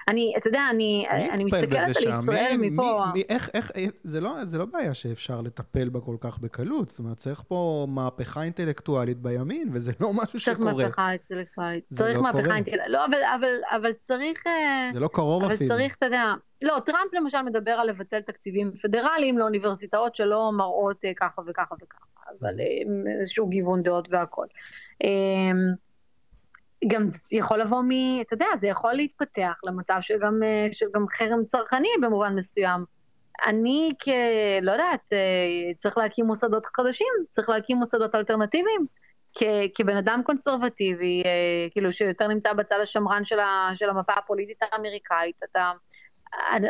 אני, אתה יודע, אני, אני מסתכלת על ישראל מי, מפה... מי, מי, איך, איך, זה לא, זה לא בעיה שאפשר לטפל בה כל כך בקלות, זאת אומרת, צריך פה מהפכה אינטלקטואלית בימין, וזה לא משהו צריך שקורה. צריך מהפכה אינטלקטואלית, צריך לא מהפכה אינטלקטואלית, לא, אבל, אבל, אבל צריך... אה, זה לא קרוב אבל אפילו. אבל צריך, אתה יודע, לא, טראמפ למשל מדבר על לבטל תקציבים פדרליים לאוניברסיטאות שלא מראות אה, ככה וככה וככה, אבל איזשהו גיוון דעות והכל. גם יכול לבוא מ... אתה יודע, זה יכול להתפתח למצב של גם, אה, של גם חרם צרכני במובן מסוים. אני כ... לא יודעת, אה, צריך להקים מוסדות חדשים, צריך להקים מוסדות אלטרנטיביים. כ... כבן אדם קונסרבטיבי, אה, כאילו שיותר נמצא בצד השמרן של, ה... של המפה הפוליטית האמריקאית, אתה...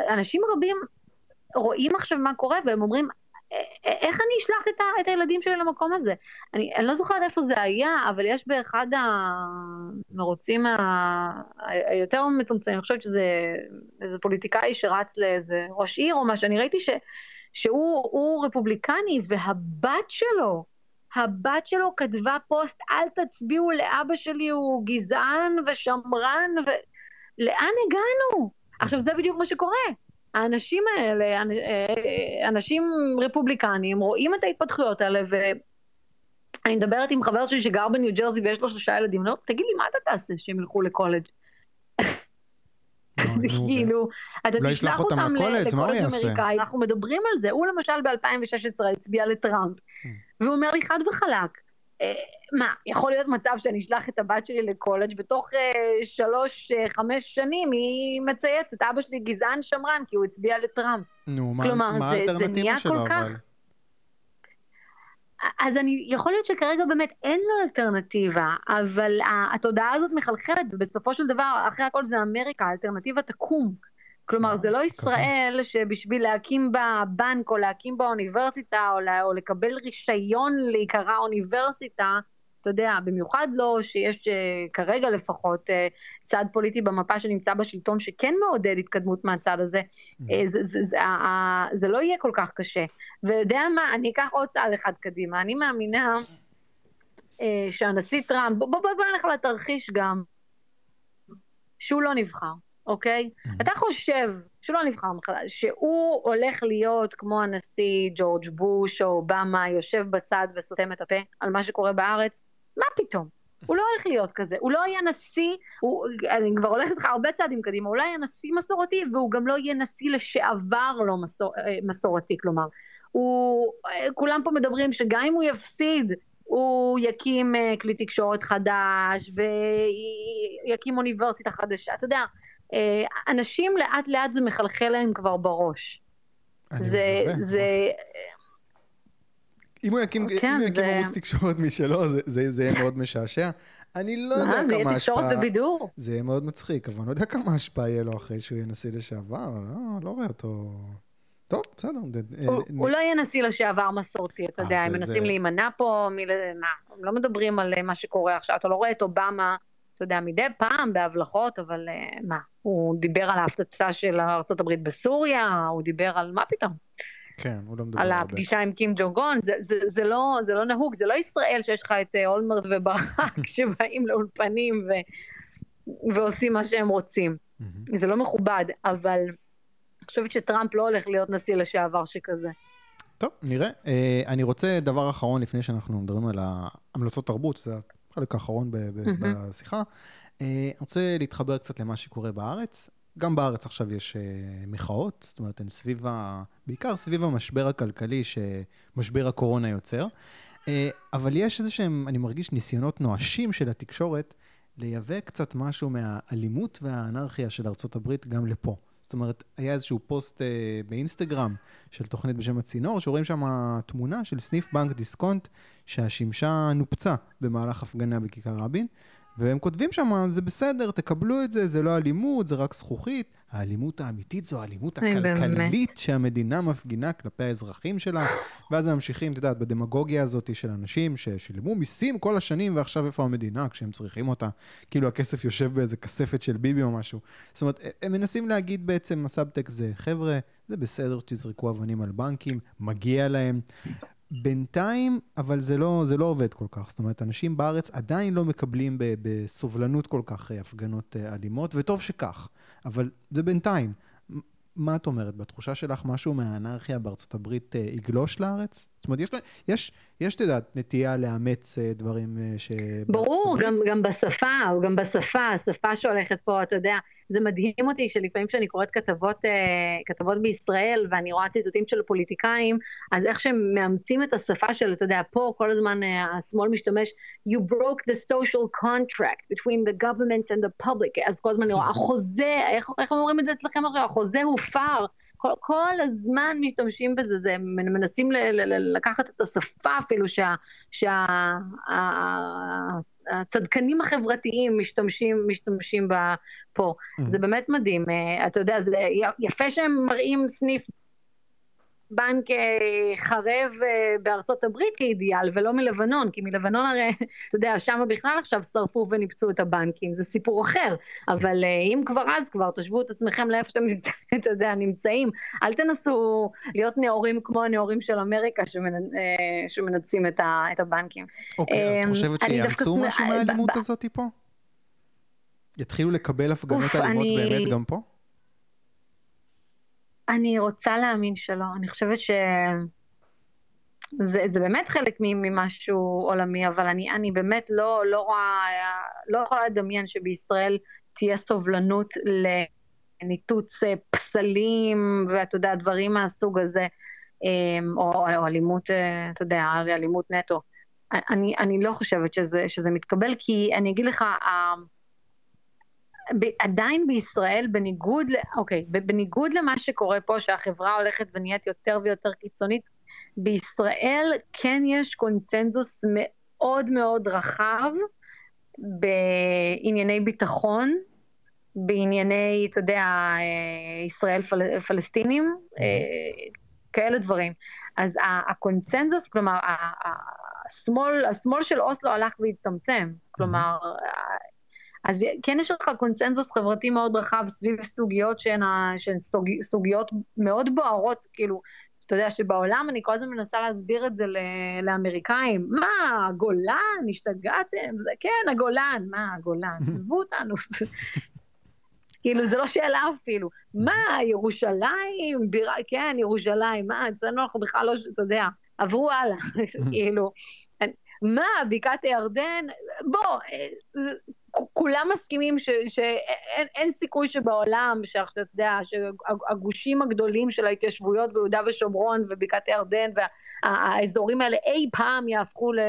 אנשים רבים רואים עכשיו מה קורה והם אומרים, איך אני אשלח את, ה, את הילדים שלי למקום הזה? אני, אני לא זוכרת איפה זה היה, אבל יש באחד המרוצים ה, היותר מצומצמים, אני חושבת שזה איזה פוליטיקאי שרץ לאיזה ראש עיר או משהו, אני ראיתי ש, שהוא רפובליקני והבת שלו, הבת שלו כתבה פוסט, אל תצביעו לאבא שלי, הוא גזען ושמרן, ולאן הגענו? עכשיו זה בדיוק מה שקורה. האנשים האלה, אה, אה, אנשים רפובליקנים, רואים את ההתפתחויות האלה, ואני מדברת עם חבר שלי שגר בניו ג'רזי ויש לו שלושה ילדים, לא, תגיד לי, מה אתה תעשה שהם ילכו לקולג'? כאילו, אתה תשלח אותם לקולג' אמריקאי, אנחנו מדברים על זה, הוא למשל ב-2016 הצביע לטראמפ, hmm. והוא אומר לי חד וחלק, אה, מה, יכול להיות מצב שאני אשלח את הבת שלי לקולג' בתוך uh, שלוש, uh, חמש שנים היא מצייצת, אבא שלי גזען שמרן כי הוא הצביע לטראמפ. נו, כלומר, מה האלטרנטיבה שלו אבל? כך... אז אני, יכול להיות שכרגע באמת אין לו אלטרנטיבה, אבל התודעה הזאת מחלחלת, ובסופו של דבר, אחרי הכל זה אמריקה, האלטרנטיבה תקום. כלומר, זה לא ישראל שבשביל להקים בה בנק או להקים בה אוניברסיטה או, לה, או לקבל רישיון להיקרא אוניברסיטה, אתה יודע, במיוחד לא שיש uh, כרגע לפחות uh, צד פוליטי במפה שנמצא בשלטון שכן מעודד התקדמות מהצד הזה, mm-hmm. uh, זה, זה, זה, זה לא יהיה כל כך קשה. ויודע מה, אני אקח עוד צעד אחד קדימה, אני מאמינה שהנשיא טראמפ, בוא, בוא, בוא נלך לתרחיש גם, שהוא לא נבחר. אוקיי? Mm-hmm. אתה חושב, שהוא לא נבחר מחדש, שהוא הולך להיות כמו הנשיא ג'ורג' בוש או אובמה, יושב בצד וסותם את הפה על מה שקורה בארץ? מה פתאום? הוא לא הולך להיות כזה, הוא לא יהיה נשיא, הוא, אני כבר הולכת איתך הרבה צעדים קדימה, הוא לא יהיה נשיא מסורתי והוא גם לא יהיה נשיא לשעבר לא מסור, אה, מסורתי, כלומר, הוא, אה, כולם פה מדברים שגם אם הוא יפסיד, הוא יקים אה, כלי תקשורת חדש ויקים אוניברסיטה חדשה, אתה יודע, אנשים לאט לאט זה מחלחל להם כבר בראש. זה, זה, אם הוא יקים, כן, אם הוא יקים זה... ערוץ תקשורת משלו, זה, זה, זה יהיה מאוד משעשע. אני לא יודע כמה השפעה... זה יהיה תקשורת בבידור. זה יהיה מאוד מצחיק, אבל אני לא יודע כמה השפעה יהיה לו אחרי שהוא יהיה נשיא לשעבר, לא, לא רואה אותו... טוב, בסדר. הוא, לא יהיה נשיא לשעבר מסורתי, אתה אה, יודע, הם מנסים. להימנע פה. מה, הם לא מדברים על מה שקורה עכשיו, אתה לא רואה את אובמה, אתה יודע, מדי פעם בהבלחות, אבל אה, מה, הוא דיבר על ההפצצה של ארה"ב בסוריה, הוא דיבר על מה פתאום. כן, הוא לא מדבר הרבה. על הפגישה עם קים ג'ונגון, זה, זה, זה, לא, זה לא נהוג, זה לא ישראל שיש לך את אה, אולמרט וברק [laughs] שבאים לאולפנים ו, ועושים מה שהם רוצים. Mm-hmm. זה לא מכובד, אבל אני חושבת שטראמפ לא הולך להיות נשיא לשעבר שכזה. טוב, נראה. Uh, אני רוצה דבר אחרון לפני שאנחנו מדברים על המלצות תרבות, שזה החלק האחרון ב- ב-. בשיחה. Uh, אני רוצה להתחבר קצת למה שקורה בארץ. גם בארץ עכשיו יש uh, מחאות, זאת אומרת, הן סביב ה... בעיקר סביב המשבר הכלכלי שמשבר הקורונה יוצר. Uh, אבל יש איזה שהם, אני מרגיש, ניסיונות נואשים של התקשורת לייבא קצת משהו מהאלימות והאנרכיה של ארצות הברית גם לפה. זאת אומרת, היה איזשהו פוסט uh, באינסטגרם של תוכנית בשם הצינור, שרואים שם תמונה של סניף בנק דיסקונט שהשימשה נופצה במהלך הפגנה בכיכר רבין. והם כותבים שם, זה בסדר, תקבלו את זה, זה לא אלימות, זה רק זכוכית. האלימות האמיתית זו האלימות הכלכלית שהמדינה מפגינה כלפי האזרחים שלה. ואז הם ממשיכים, את יודעת, בדמגוגיה הזאת של אנשים ששילמו מיסים כל השנים, ועכשיו איפה המדינה כשהם צריכים אותה? כאילו הכסף יושב באיזה כספת של ביבי או משהו. זאת אומרת, הם מנסים להגיד בעצם, הסאבטק זה, חבר'ה, זה בסדר שתזרקו אבנים על בנקים, מגיע להם. בינתיים, אבל זה לא, זה לא עובד כל כך. זאת אומרת, אנשים בארץ עדיין לא מקבלים בסובלנות כל כך אה, הפגנות אה, אלימות, וטוב שכך, אבל זה בינתיים. מה את אומרת? בתחושה שלך משהו מהאנרכיה בארצות הברית אה, יגלוש לארץ? זאת אומרת, יש, יש, יש, את יודעת, נטייה לאמץ דברים ש... ברור, גם, גם בשפה, גם בשפה, השפה שהולכת פה, אתה יודע, זה מדהים אותי שלפעמים כשאני קוראת כתבות, אה, כתבות בישראל ואני רואה ציטוטים של פוליטיקאים, אז איך שהם מאמצים את השפה של, אתה יודע, פה כל הזמן אה, השמאל משתמש, you broke the social contract between the government and the public, אז כל הזמן אני רואה, החוזה, איך, איך אומרים את זה אצלכם? החוזה הופר. כל, כל הזמן משתמשים בזה, זה, מנסים ל, ל, ל, לקחת את השפה אפילו שה... שה הצדקנים החברתיים משתמשים, משתמשים בה פה. Mm-hmm. זה באמת מדהים. אה, אתה יודע, זה יפה שהם מראים סניף בנק אה, חרב אה, בארצות הברית כאידיאל, ולא מלבנון, כי מלבנון הרי, אתה יודע, שם בכלל עכשיו שרפו וניפצו את הבנקים, זה סיפור אחר, אבל אם כבר אז כבר, תשוו את עצמכם לאיפה שאתם, [laughs] אתה יודע, נמצאים, אל תנסו להיות נאורים כמו הנאורים של אמריקה שמנצים את הבנקים. אוקיי, אז את חושבת שיאמצו משהו מהאלימות הזאת פה? יתחילו לקבל הפגנות אלימות באמת גם פה? אני רוצה להאמין שלא. אני חושבת ש... זה, זה באמת חלק ממשהו עולמי, אבל אני, אני באמת לא, לא רואה, לא יכולה לדמיין שבישראל תהיה סובלנות לניתוץ אה, פסלים, ואתה יודע, דברים מהסוג הזה, אה, או, או אלימות, אה, אתה יודע, אלימות נטו. אני, אני לא חושבת שזה, שזה מתקבל, כי אני אגיד לך, עדיין בישראל, בניגוד, אוקיי, בניגוד למה שקורה פה, שהחברה הולכת ונהיית יותר ויותר קיצונית, בישראל כן יש קונצנזוס מאוד מאוד רחב בענייני ביטחון, בענייני, אתה יודע, ישראל פל, פלסטינים, כאלה דברים. אז הקונצנזוס, כלומר, השמאל, השמאל של אוסלו הלך והצטמצם. כלומר, אז כן יש לך קונצנזוס חברתי מאוד רחב סביב סוגיות שהן, שהן סוג, סוגיות מאוד בוערות, כאילו, אתה יודע שבעולם אני כל הזמן מנסה להסביר את זה לאמריקאים. מה, הגולן? השתגעתם? זה, כן, הגולן. מה, הגולן? [laughs] עזבו אותנו. [laughs] כאילו, זו לא שאלה אפילו. [laughs] מה, ירושלים? בירה, כן, ירושלים. מה, אצלנו אנחנו בכלל לא, אתה יודע, עברו הלאה. כאילו, מה, בקעת הירדן? בוא, כולם מסכימים שאין סיכוי שבעולם, שאתה יודע, שהגושים הגדולים של ההתיישבויות ביהודה ושומרון ובקעת הירדן והאזורים האלה אי פעם יהפכו ל...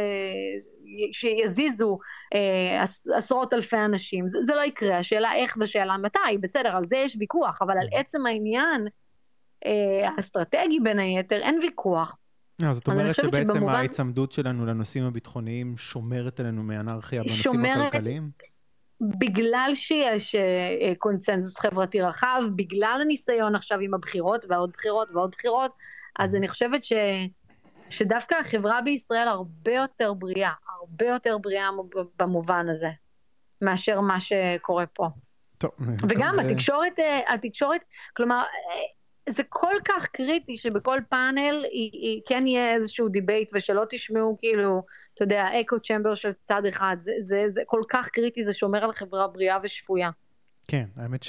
שיזיזו אה, עשרות אלפי אנשים. זה, זה לא יקרה, השאלה איך ושאלה מתי, בסדר, על זה יש ויכוח, אבל על עצם העניין אה, האסטרטגי בין היתר אין ויכוח. לא, זאת אומרת שבעצם שבמובן... ההיצמדות שלנו לנושאים הביטחוניים שומרת עלינו מאנרכיה בנושאים שומרת... הכלכליים? בגלל שיש אה, קונצנזוס חברתי רחב, בגלל הניסיון עכשיו עם הבחירות ועוד בחירות ועוד בחירות, אז אני חושבת ש, שדווקא החברה בישראל הרבה יותר בריאה, הרבה יותר בריאה במובן הזה, מאשר מה שקורה פה. טוב. וגם ו... התקשורת, אה, התקשורת, כלומר, אה, זה כל כך קריטי שבכל פאנל היא, היא כן יהיה איזשהו debate ושלא תשמעו כאילו, אתה יודע, echo chamber של צד אחד, זה, זה, זה כל כך קריטי, זה שומר על חברה בריאה ושפויה. כן, האמת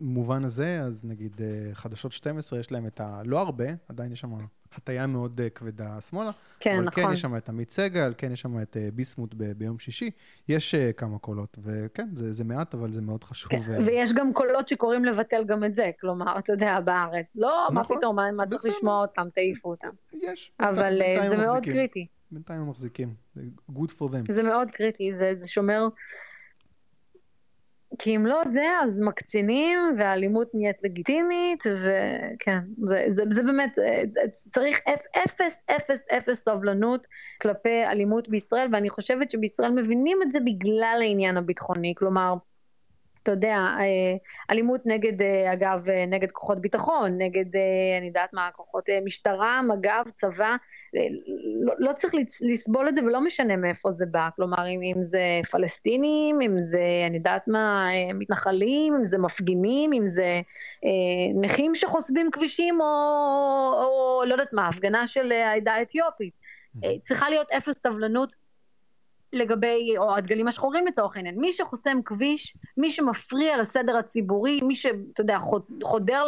שבמובן הזה, אז נגיד אה, חדשות 12 יש להם את ה... לא הרבה, עדיין יש שם הטיה מאוד uh, כבדה שמאלה. כן, אבל נכון. אבל כן, יש שם את עמית סגל, כן, יש שם את uh, ביסמוט ב- ביום שישי. יש uh, כמה קולות, וכן, זה, זה מעט, אבל זה מאוד חשוב. כן, ו... ויש גם קולות שקוראים לבטל גם את זה, כלומר, אתה יודע, בארץ. לא, נכון, מה פתאום, מה, מה צריך לשמוע אותם, תעיפו אותם. יש. אבל בינתיים זה מאוד מחזיקים. קריטי. בינתיים הם מחזיקים. good for them. זה מאוד קריטי, זה, זה שומר... כי אם לא זה, אז מקצינים, והאלימות נהיית לגיטימית, וכן, זה, זה, זה באמת, אה, צריך אפס, אפס, אפס סובלנות כלפי אלימות בישראל, ואני חושבת שבישראל מבינים את זה בגלל העניין הביטחוני, כלומר, אתה יודע, אה, אלימות נגד, אה, אגב, אה, נגד כוחות ביטחון, נגד, אני יודעת מה, כוחות משטרה, מג"ב, צבא, לא, לא צריך לסבול את זה ולא משנה מאיפה זה בא, כלומר, אם, אם זה פלסטינים, אם זה, אני יודעת מה, מתנחלים, אם זה מפגינים, אם זה אה, נכים שחוסמים כבישים, או, או לא יודעת מה, הפגנה של העדה האתיופית. צריכה להיות אפס סבלנות לגבי, או הדגלים השחורים לצורך העניין, מי שחוסם כביש, מי שמפריע לסדר הציבורי, מי שאתה יודע, חודר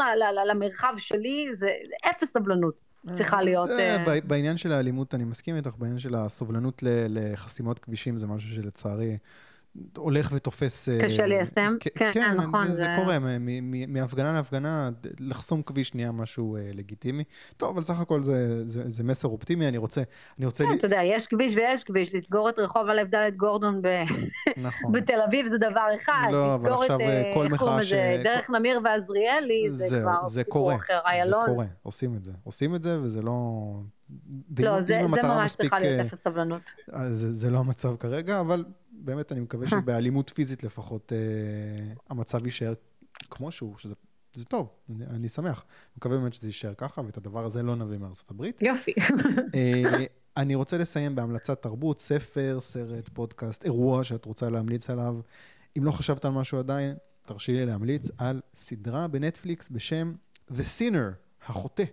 למרחב שלי, זה אפס סבלנות צריכה אה, להיות. אה, אה, בעניין של האלימות אני מסכים איתך, בעניין של הסובלנות לחסימות כבישים זה משהו שלצערי... הולך ותופס... אה, קשה ליישם, כן, כן, נכון. זה, זה... זה קורה, מהפגנה להפגנה, לחסום כביש נהיה משהו אה, לגיטימי. טוב, אבל סך הכל זה, זה, זה מסר אופטימי, אני רוצה... אני רוצה כן, לי... אתה יודע, יש כביש ויש כביש, לסגור את רחוב א' ד' גורדון ב... נכון. [laughs] בתל אביב זה דבר אחד, לא, אבל עכשיו את, אה, כל מחאה ש... דרך נמיר ועזריאלי, זה, זה כבר זה סיפור קורה, אחר, איילון. זה קורה, עושים את זה. עושים את זה, וזה לא... לא, זה, זה ממש צריכה להיות אפס סבלנות. זה, זה לא המצב כרגע, אבל באמת, אני מקווה שבאלימות פיזית לפחות אה, המצב יישאר כמו שהוא, שזה זה טוב, אני, אני שמח. מקווה באמת שזה יישאר ככה, ואת הדבר הזה לא נביא מארצות הברית. יופי. אה, אני רוצה לסיים בהמלצת תרבות, ספר, סרט, פודקאסט, אירוע שאת רוצה להמליץ עליו. אם לא חשבת על משהו עדיין, תרשי לי להמליץ על סדרה בנטפליקס בשם The Sinner, החוטא.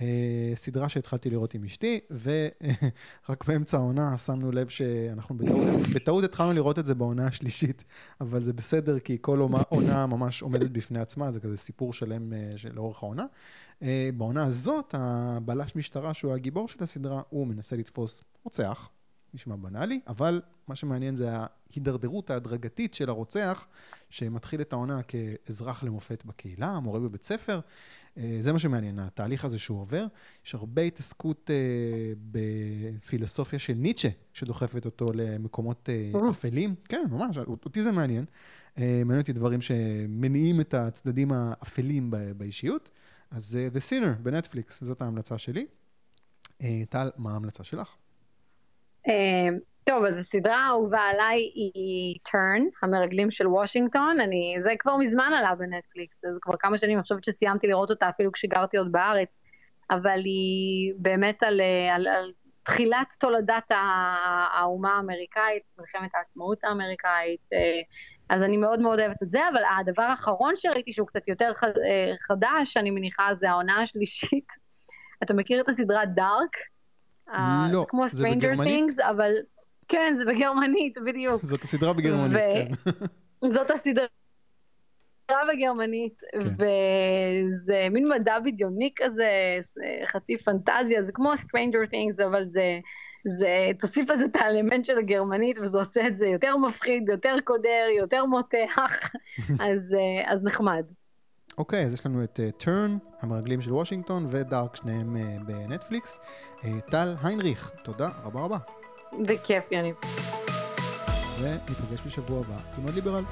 אה, סדרה שהתחלתי לראות עם אשתי, ורק [laughs] באמצע העונה שמנו לב שאנחנו בטעות, בטעות התחלנו לראות את זה בעונה השלישית, אבל זה בסדר, כי כל עונה ממש עומדת בפני עצמה, זה כזה סיפור שלם אה, לאורך העונה. אה, בעונה הזאת, הבלש משטרה, שהוא הגיבור של הסדרה, הוא מנסה לתפוס רוצח, נשמע בנאלי, אבל מה שמעניין זה ההידרדרות ההדרגתית של הרוצח, שמתחיל את העונה כאזרח למופת בקהילה, מורה בבית ספר. אה, זה מה שמעניין, התהליך הזה שהוא עובר. יש הרבה התעסקות אה, בפילוסופיה של ניטשה, שדוחפת אותו למקומות אה, אפלים. כן, ממש, אותי זה מעניין. מעניין אותי דברים שמניעים את הצדדים האפלים באישיות. אז The Sinner בנטפליקס, זאת ההמלצה שלי. טל, מה ההמלצה שלך? טוב, אז הסדרה האהובה עליי היא טרן, המרגלים של וושינגטון, אני, זה כבר מזמן עלה בנטפליקס, זה כבר כמה שנים, אני חושבת שסיימתי לראות אותה אפילו כשגרתי עוד בארץ, אבל היא באמת על, על, על תחילת תולדת האומה האמריקאית, מלחמת העצמאות האמריקאית, אה, אז אני מאוד מאוד אוהבת את זה, אבל הדבר האחרון שראיתי שהוא קצת יותר אה, חדש, אני מניחה, זה העונה השלישית. [laughs] אתה מכיר את הסדרה דארק? לא, זה כמו Stranger Things, אבל כן, זה בגרמנית, בדיוק. זאת הסדרה בגרמנית, ו... כן. זאת הסדרה בגרמנית, כן. וזה מין מדע בדיוני כזה, חצי פנטזיה, זה כמו Stranger Things, אבל זה, זה, תוסיף לזה את האלמנט של הגרמנית, וזה עושה את זה יותר מפחיד, יותר קודר, יותר מותח, [laughs] אז, אז נחמד. אוקיי, okay, אז יש לנו את טרן, uh, המרגלים של וושינגטון, ודארק, שניהם uh, בנטפליקס. Uh, טל היינריך, תודה רבה רבה. בכיף, יניב. וניפגש בשבוע הבא עם עוד ליברל.